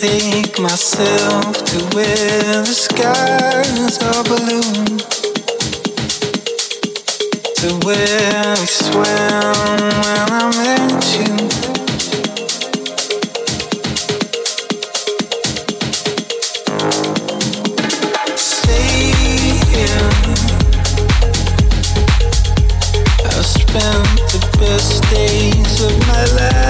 take myself to where the skies are blue, to where we swam when I met you. Stay here. I spent the best days of my life.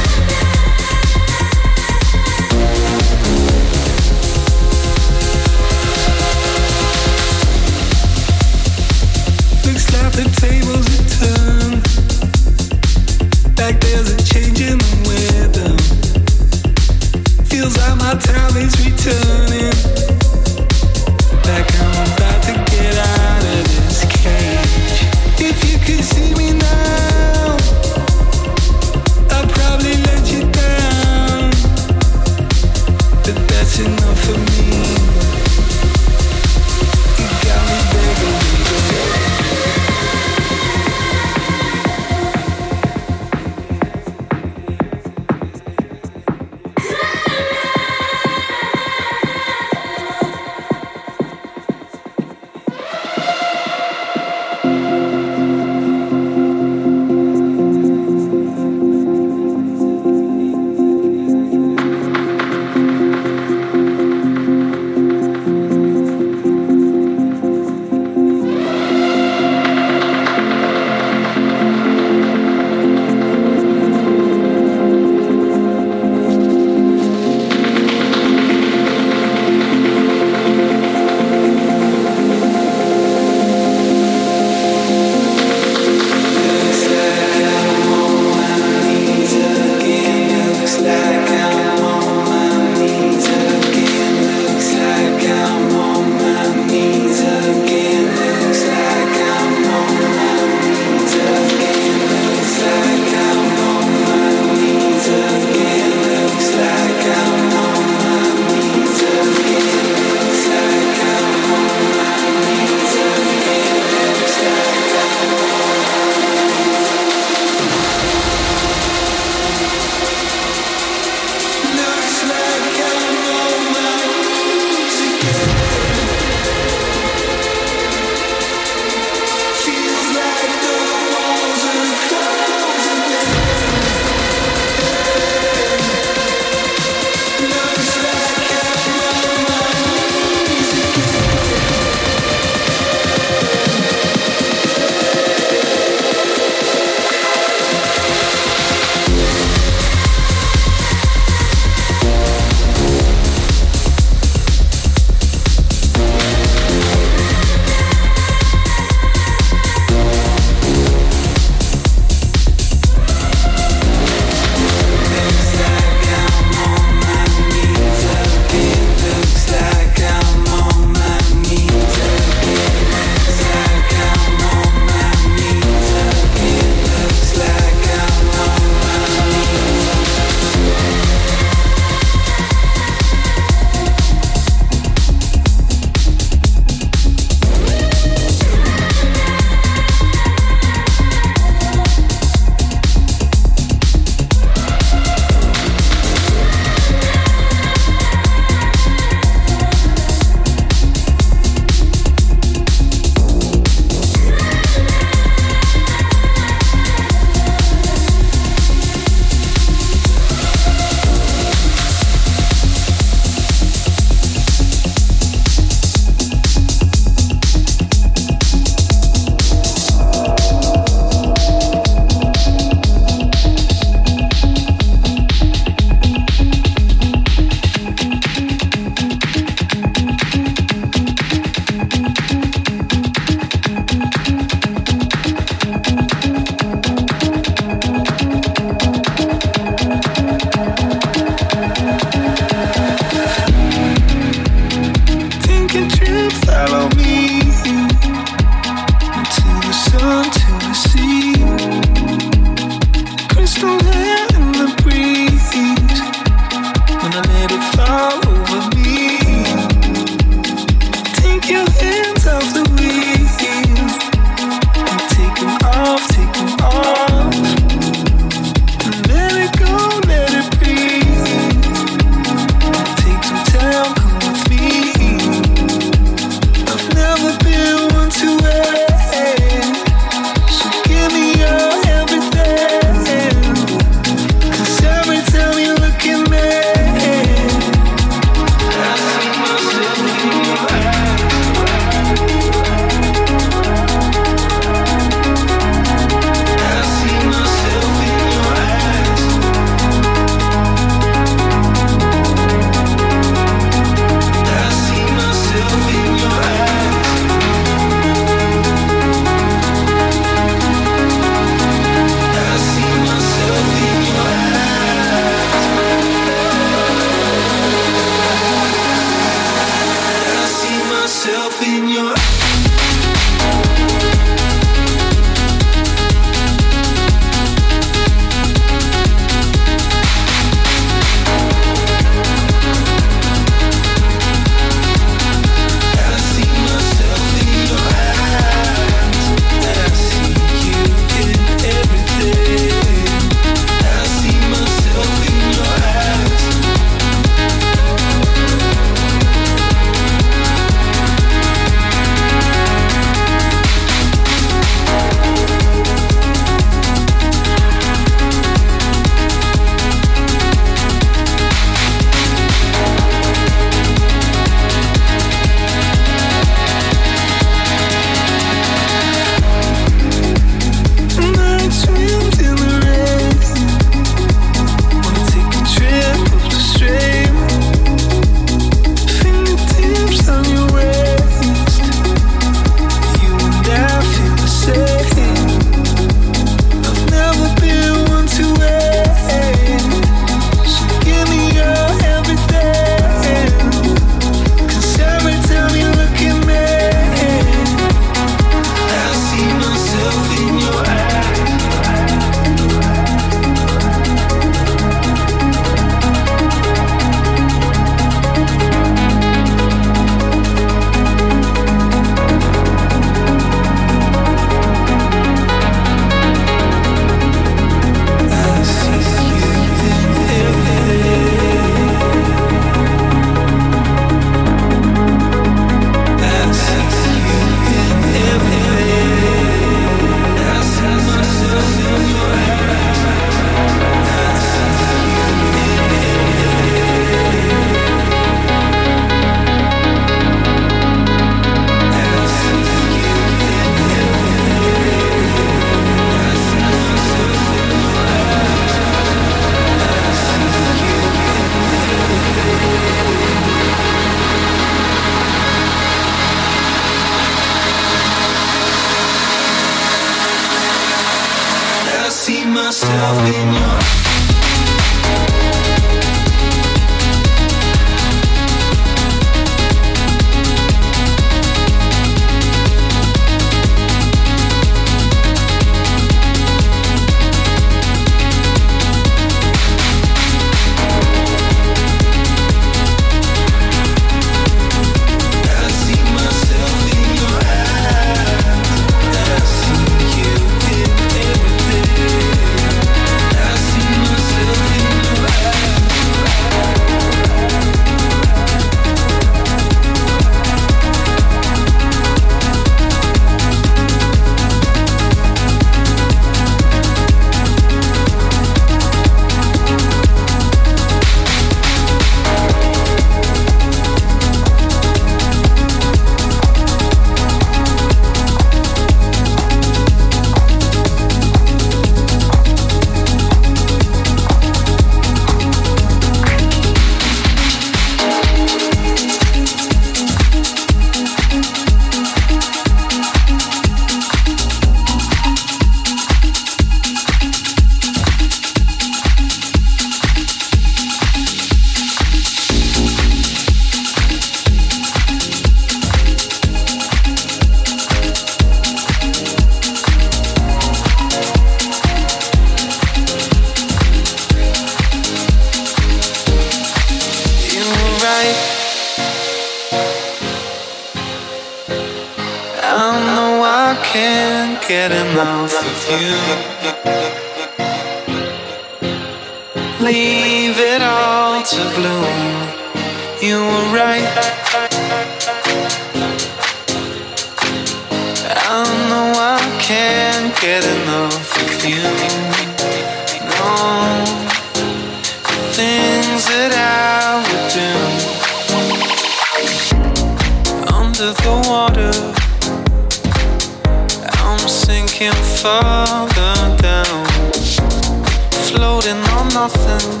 holding on nothing,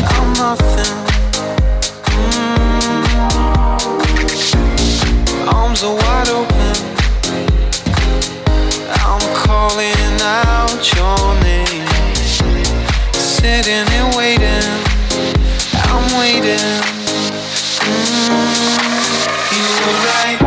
I'm nothing. Mm. Arms are wide open. I'm calling out your name. Sitting and waiting. I'm waiting. Mm. You were right.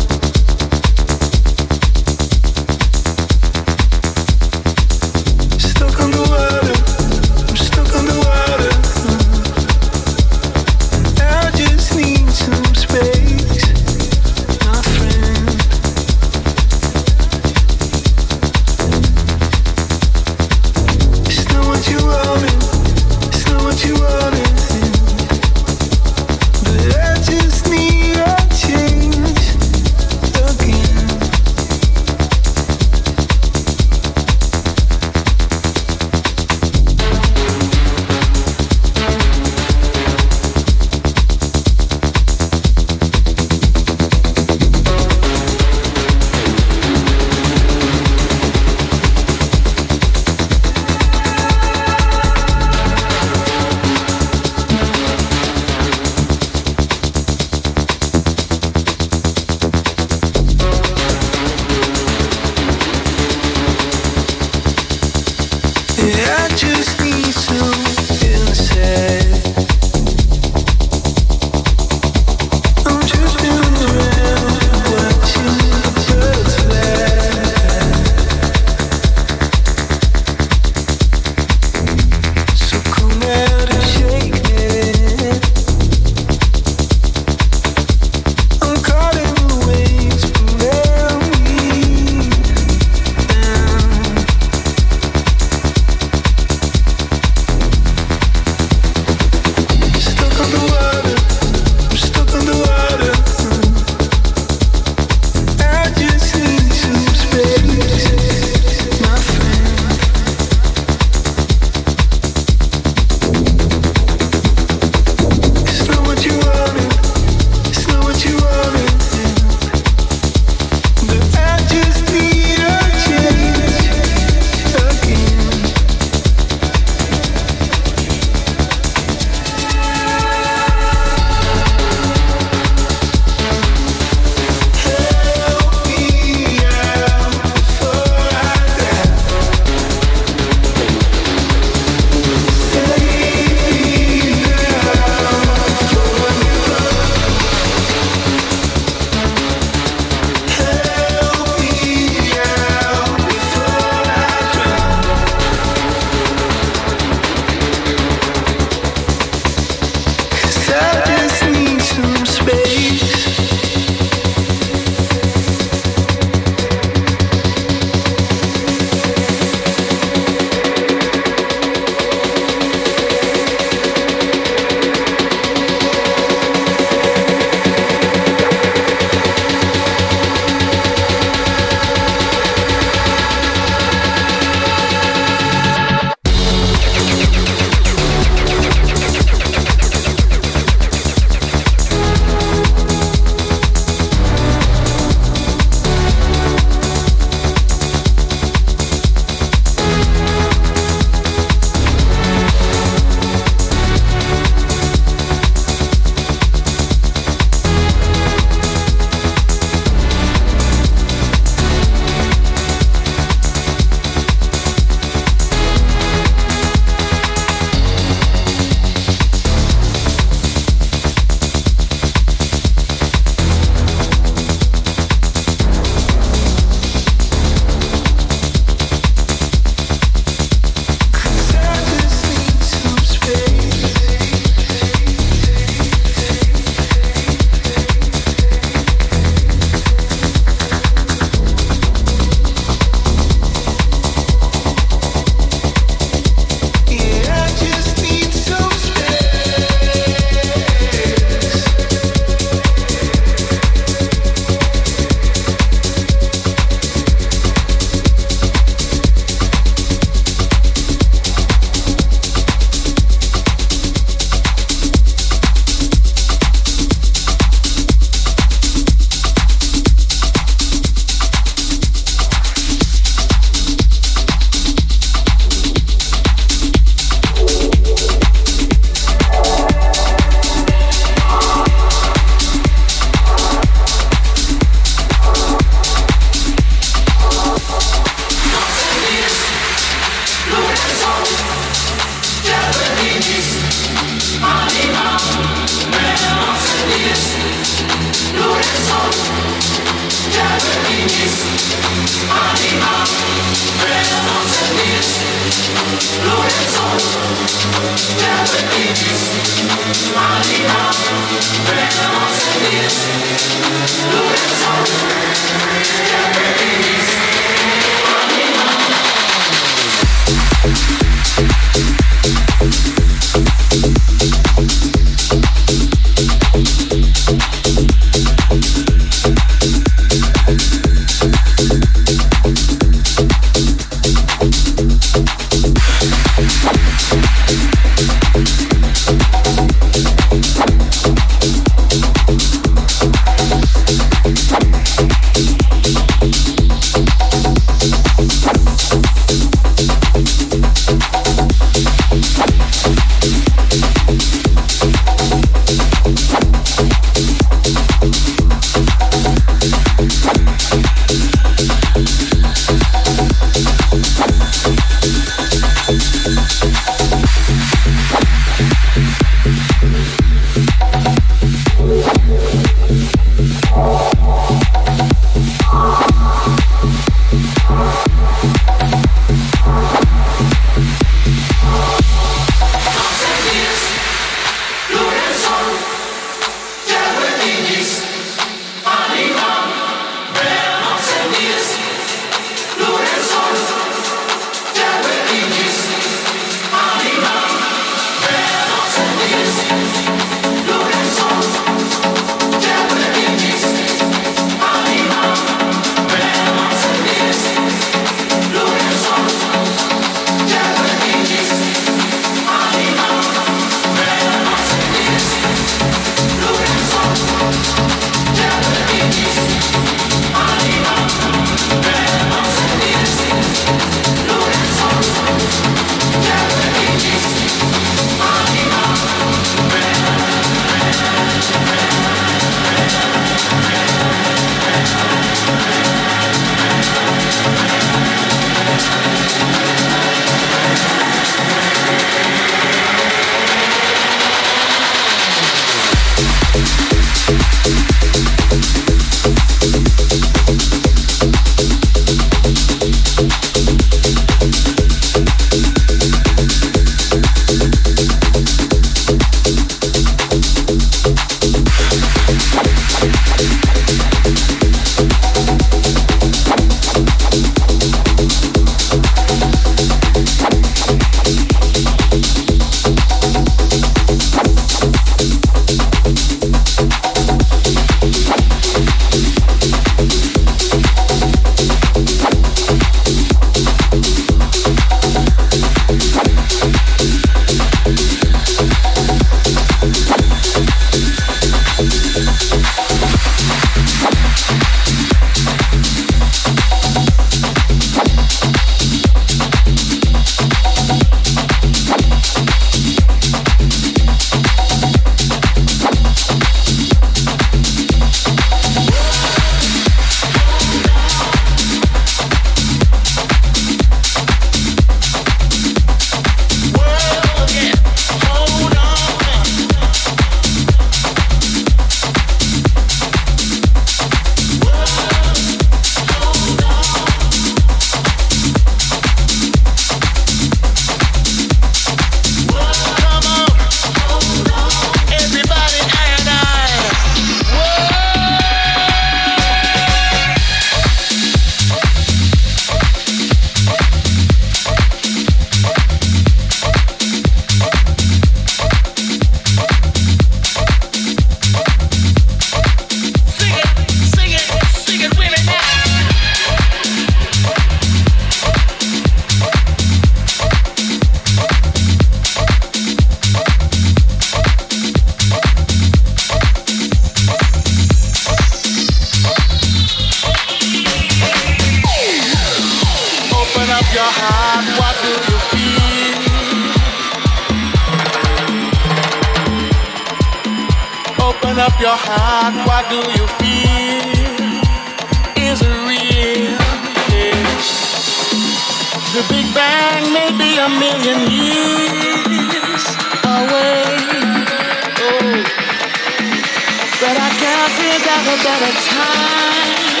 figured out a better time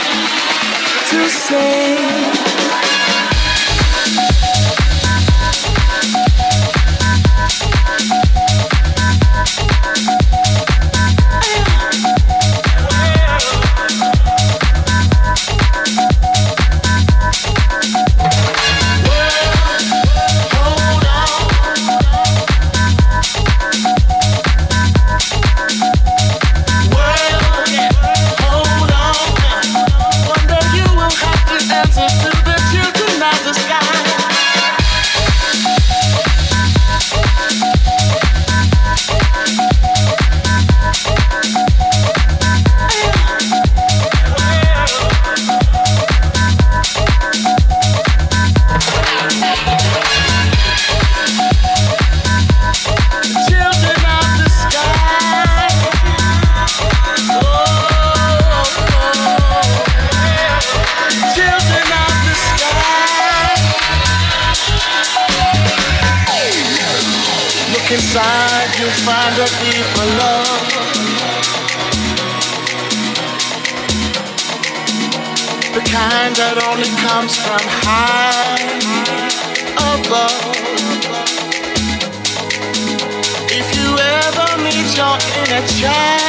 to say. comes from high above. If you ever meet your inner child.